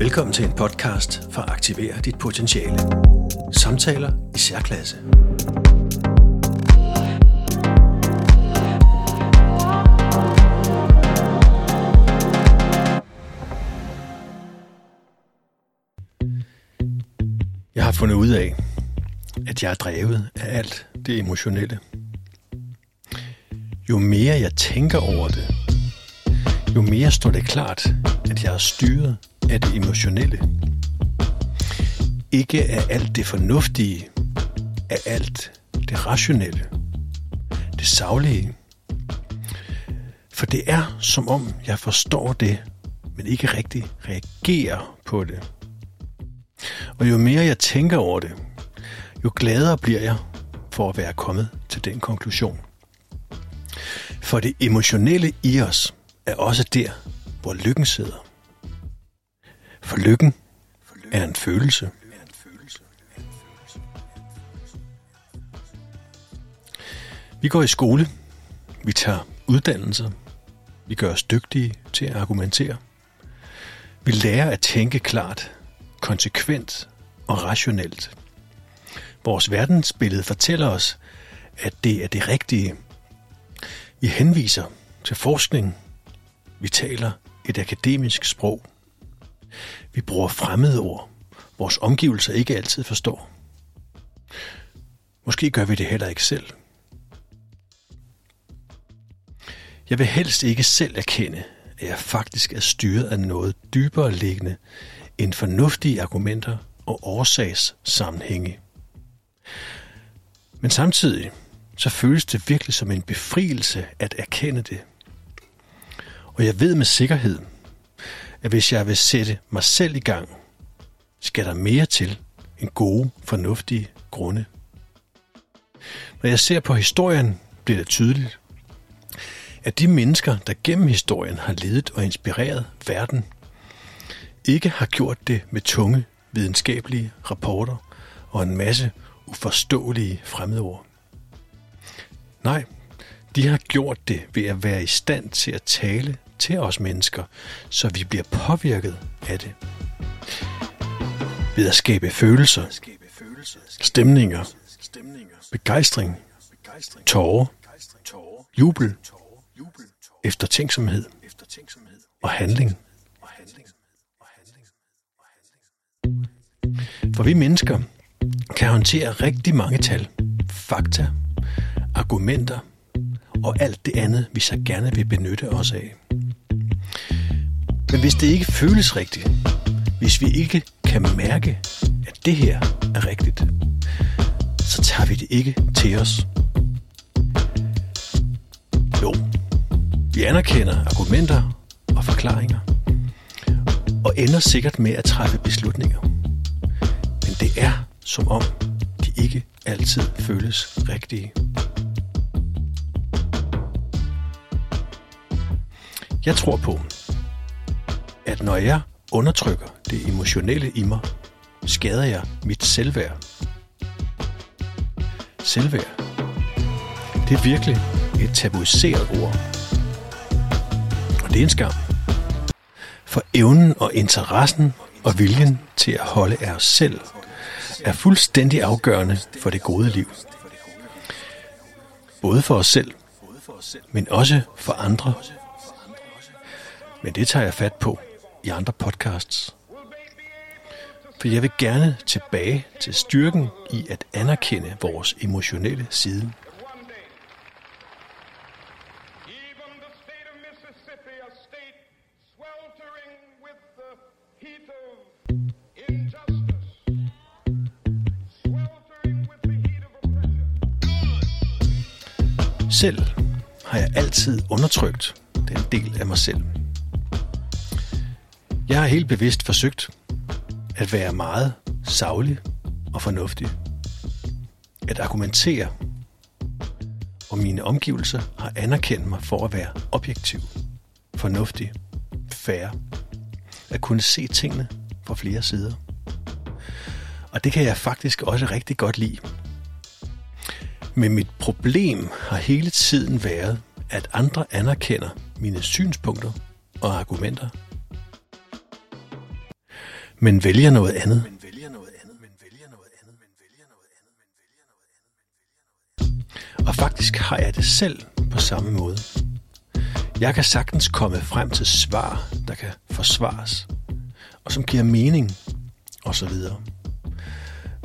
Velkommen til en podcast for at aktivere dit potentiale. Samtaler i særklasse. Jeg har fundet ud af, at jeg er drevet af alt det emotionelle. Jo mere jeg tænker over det, jo mere står det klart, at jeg er styret af det emotionelle. Ikke af alt det fornuftige, af alt det rationelle, det savlige. For det er som om jeg forstår det, men ikke rigtig reagerer på det. Og jo mere jeg tænker over det, jo gladere bliver jeg for at være kommet til den konklusion. For det emotionelle i os er også der, hvor lykken sidder. For lykken er en følelse. Vi går i skole. Vi tager uddannelser. Vi gør os dygtige til at argumentere. Vi lærer at tænke klart, konsekvent og rationelt. Vores verdensbillede fortæller os, at det er det rigtige. Vi henviser til forskning. Vi taler et akademisk sprog. Vi bruger fremmede ord, vores omgivelser ikke altid forstår. Måske gør vi det heller ikke selv. Jeg vil helst ikke selv erkende, at jeg faktisk er styret af noget dybere liggende end fornuftige argumenter og årsagssammenhænge. Men samtidig så føles det virkelig som en befrielse at erkende det. Og jeg ved med sikkerhed, at hvis jeg vil sætte mig selv i gang, skal der mere til end gode, fornuftige grunde. Når jeg ser på historien, bliver det tydeligt, at de mennesker, der gennem historien har ledet og inspireret verden, ikke har gjort det med tunge videnskabelige rapporter og en masse uforståelige fremmedord. Nej, de har gjort det ved at være i stand til at tale til os mennesker, så vi bliver påvirket af det. Ved at skabe følelser, stemninger, begejstring, tårer, jubel, eftertænksomhed og handling. For vi mennesker kan håndtere rigtig mange tal, fakta, argumenter og alt det andet, vi så gerne vil benytte os af. Men hvis det ikke føles rigtigt, hvis vi ikke kan mærke, at det her er rigtigt, så tager vi det ikke til os. Jo, vi anerkender argumenter og forklaringer, og ender sikkert med at træffe beslutninger. Men det er som om, de ikke altid føles rigtige. Jeg tror på, at når jeg undertrykker det emotionelle i mig, skader jeg mit selvværd. Selvværd. Det er virkelig et tabuiseret ord. Og det er en skam. For evnen og interessen og viljen til at holde af os selv er fuldstændig afgørende for det gode liv. Både for os selv, men også for andre. Men det tager jeg fat på i andre podcasts. For jeg vil gerne tilbage til styrken i at anerkende vores emotionelle side. Selv har jeg altid undertrykt den del af mig selv. Jeg har helt bevidst forsøgt at være meget savlig og fornuftig. At argumentere. Og mine omgivelser har anerkendt mig for at være objektiv, fornuftig, fair. At kunne se tingene fra flere sider. Og det kan jeg faktisk også rigtig godt lide. Men mit problem har hele tiden været, at andre anerkender mine synspunkter og argumenter men vælger noget andet. Og faktisk har jeg det selv på samme måde. Jeg kan sagtens komme frem til svar, der kan forsvares, og som giver mening, osv.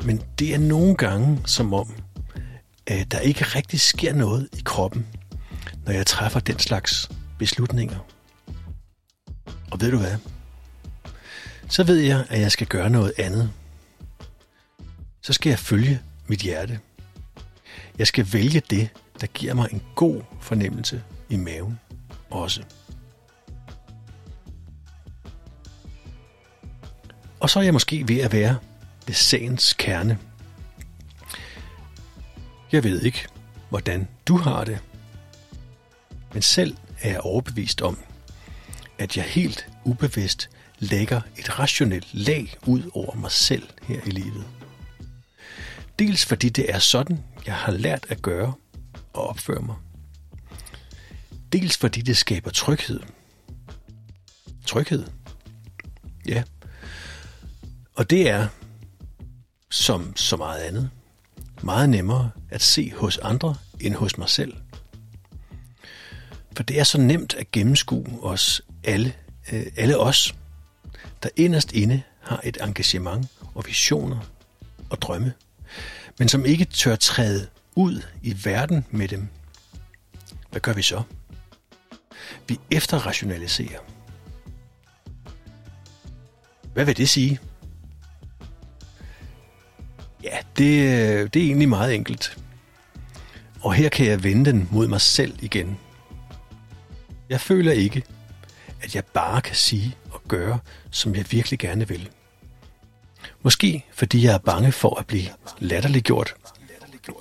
Men det er nogle gange som om, at der ikke rigtig sker noget i kroppen, når jeg træffer den slags beslutninger. Og ved du hvad? Så ved jeg, at jeg skal gøre noget andet. Så skal jeg følge mit hjerte. Jeg skal vælge det, der giver mig en god fornemmelse i maven også. Og så er jeg måske ved at være ved sagens kerne. Jeg ved ikke, hvordan du har det. Men selv er jeg overbevist om, at jeg helt ubevidst lægger et rationelt lag ud over mig selv her i livet. Dels fordi det er sådan, jeg har lært at gøre og opføre mig. Dels fordi det skaber tryghed. Tryghed? Ja. Og det er, som så meget andet, meget nemmere at se hos andre end hos mig selv. For det er så nemt at gennemskue os alle, øh, alle os, der inderst inde har et engagement og visioner og drømme, men som ikke tør træde ud i verden med dem. Hvad gør vi så? Vi efterrationaliserer. Hvad vil det sige? Ja, det, det er egentlig meget enkelt. Og her kan jeg vende den mod mig selv igen. Jeg føler ikke, at jeg bare kan sige gøre, som jeg virkelig gerne vil. Måske fordi jeg er bange for at blive latterliggjort,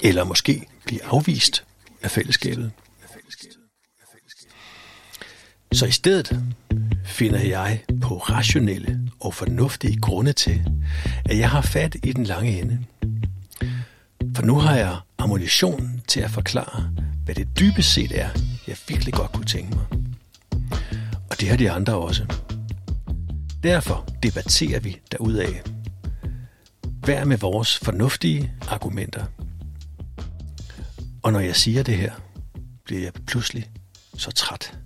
eller måske blive afvist af fællesskabet. Så i stedet finder jeg på rationelle og fornuftige grunde til, at jeg har fat i den lange ende. For nu har jeg ammunition til at forklare, hvad det dybest set er, jeg virkelig godt kunne tænke mig. Og det har de andre også. Derfor debatterer vi derudaf. Hver med vores fornuftige argumenter. Og når jeg siger det her, bliver jeg pludselig så træt.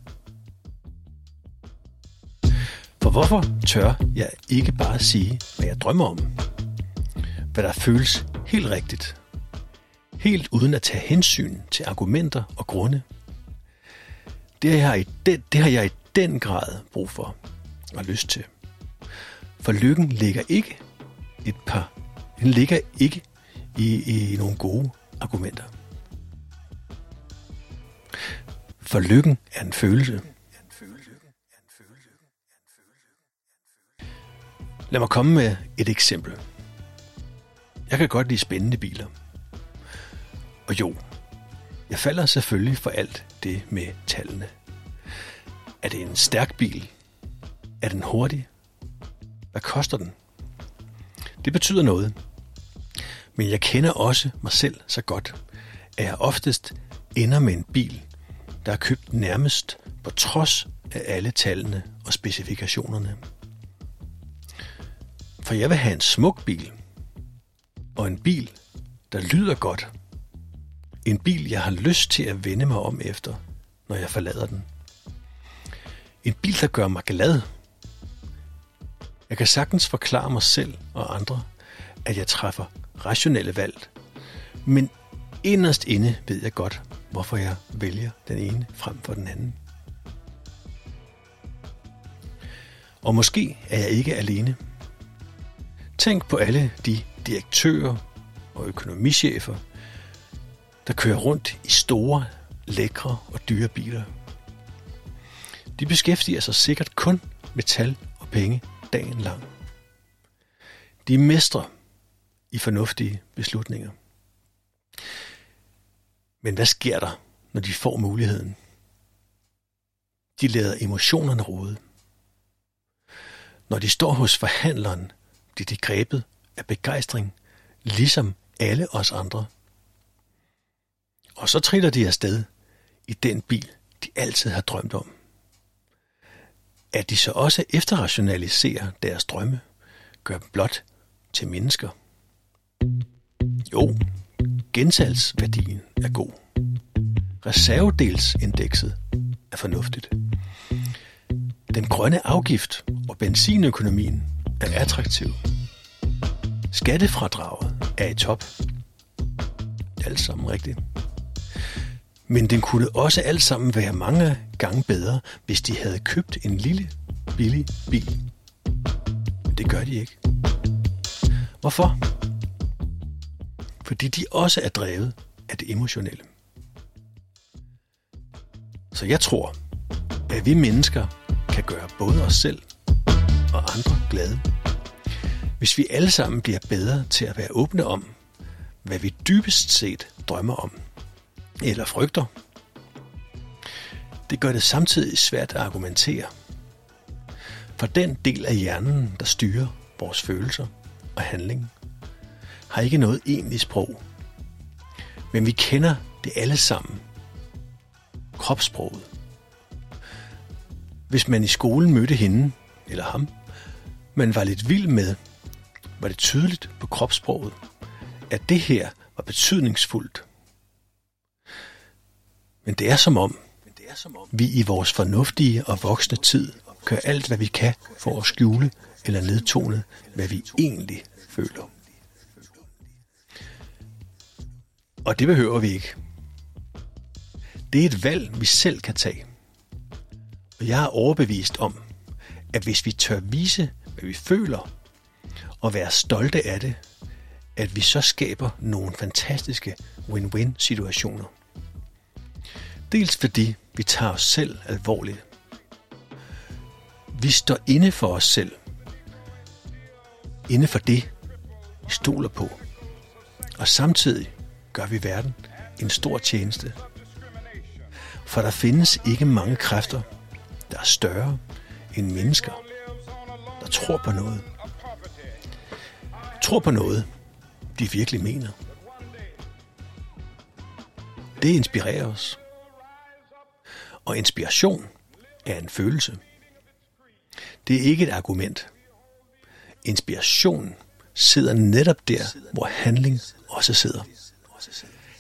For hvorfor tør jeg ikke bare sige, hvad jeg drømmer om? Hvad der føles helt rigtigt. Helt uden at tage hensyn til argumenter og grunde. Det har jeg i den, det har jeg i den grad brug for og lyst til. For lykken ligger ikke et par, den ligger ikke i, i nogle gode argumenter. For lykken er en følelse. Lad mig komme med et eksempel. Jeg kan godt lide spændende biler. Og jo, jeg falder selvfølgelig for alt det med tallene. Er det en stærk bil? Er den hurtig? Hvad koster den? Det betyder noget. Men jeg kender også mig selv så godt, at jeg oftest ender med en bil, der er købt nærmest på trods af alle tallene og specifikationerne. For jeg vil have en smuk bil. Og en bil, der lyder godt. En bil, jeg har lyst til at vende mig om efter, når jeg forlader den. En bil, der gør mig glad. Jeg kan sagtens forklare mig selv og andre, at jeg træffer rationelle valg. Men inderst inde ved jeg godt, hvorfor jeg vælger den ene frem for den anden. Og måske er jeg ikke alene. Tænk på alle de direktører og økonomichefer, der kører rundt i store, lækre og dyre biler. De beskæftiger sig sikkert kun med tal og penge dagen lang. De er mestre i fornuftige beslutninger. Men hvad sker der, når de får muligheden? De lader emotionerne rode. Når de står hos forhandleren, bliver de grebet af begejstring, ligesom alle os andre. Og så triller de afsted i den bil, de altid har drømt om. At de så også efterrationaliserer deres drømme, gør dem blot til mennesker. Jo, gensalgsværdien er god. Reservedelsindekset er fornuftigt. Den grønne afgift og benzinøkonomien er attraktiv. Skattefradraget er i top. Alt sammen rigtigt. Men den kunne også alt sammen være mange gange bedre, hvis de havde købt en lille, billig bil. Men det gør de ikke. Hvorfor? Fordi de også er drevet af det emotionelle. Så jeg tror, at vi mennesker kan gøre både os selv og andre glade. Hvis vi alle sammen bliver bedre til at være åbne om, hvad vi dybest set drømmer om eller frygter. Det gør det samtidig svært at argumentere. For den del af hjernen, der styrer vores følelser og handling, har ikke noget egentligt sprog. Men vi kender det alle sammen. Kropssproget. Hvis man i skolen mødte hende, eller ham, man var lidt vild med, var det tydeligt på kropssproget, at det her var betydningsfuldt. Men det er som om, vi i vores fornuftige og voksne tid gør alt, hvad vi kan for at skjule eller nedtone, hvad vi egentlig føler. Og det behøver vi ikke. Det er et valg, vi selv kan tage. Og jeg er overbevist om, at hvis vi tør vise, hvad vi føler, og være stolte af det, at vi så skaber nogle fantastiske win-win situationer. Dels fordi vi tager os selv alvorligt. Vi står inde for os selv. Inde for det, vi stoler på. Og samtidig gør vi verden en stor tjeneste. For der findes ikke mange kræfter, der er større end mennesker, der tror på noget. Tror på noget, de virkelig mener. Det inspirerer os. Og inspiration er en følelse. Det er ikke et argument. Inspiration sidder netop der, hvor handling også sidder.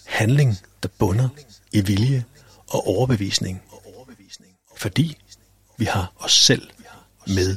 Handling, der bunder i vilje og overbevisning. Fordi vi har os selv med.